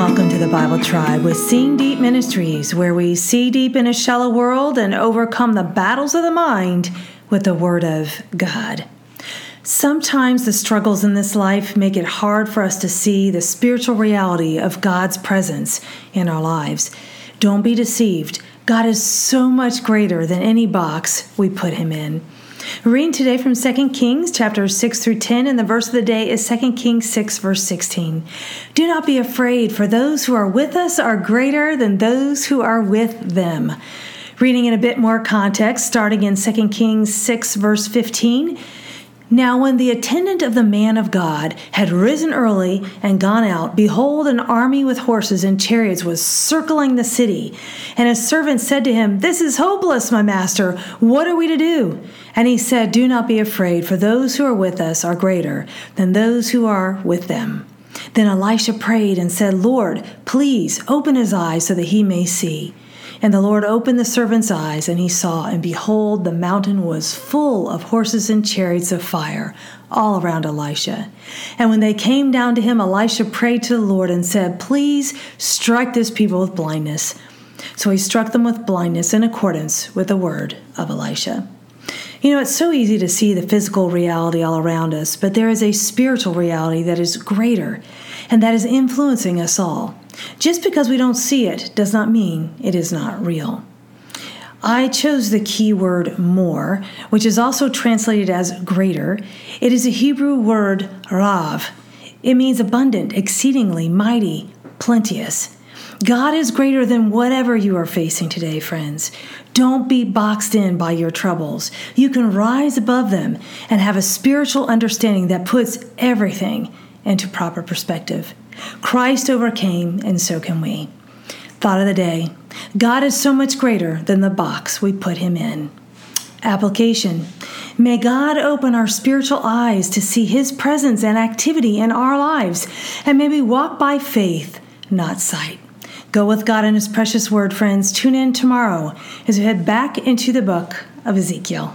Welcome to the Bible Tribe with Seeing Deep Ministries, where we see deep in a shallow world and overcome the battles of the mind with the Word of God. Sometimes the struggles in this life make it hard for us to see the spiritual reality of God's presence in our lives. Don't be deceived. God is so much greater than any box we put him in. Reading today from 2 Kings chapters 6 through 10, and the verse of the day is 2 Kings 6, verse 16. Do not be afraid, for those who are with us are greater than those who are with them. Reading in a bit more context, starting in 2 Kings 6, verse 15. Now, when the attendant of the man of God had risen early and gone out, behold, an army with horses and chariots was circling the city. And his servant said to him, This is hopeless, my master. What are we to do? And he said, Do not be afraid, for those who are with us are greater than those who are with them. Then Elisha prayed and said, Lord, please open his eyes so that he may see. And the Lord opened the servant's eyes, and he saw, and behold, the mountain was full of horses and chariots of fire all around Elisha. And when they came down to him, Elisha prayed to the Lord and said, Please strike this people with blindness. So he struck them with blindness in accordance with the word of Elisha. You know, it's so easy to see the physical reality all around us, but there is a spiritual reality that is greater and that is influencing us all. Just because we don't see it does not mean it is not real. I chose the key word more, which is also translated as greater. It is a Hebrew word rav. It means abundant, exceedingly, mighty, plenteous. God is greater than whatever you are facing today, friends. Don't be boxed in by your troubles. You can rise above them and have a spiritual understanding that puts everything into proper perspective. Christ overcame, and so can we. Thought of the day God is so much greater than the box we put him in. Application May God open our spiritual eyes to see his presence and activity in our lives, and may we walk by faith, not sight. Go with God in his precious word, friends. Tune in tomorrow as we head back into the book of Ezekiel.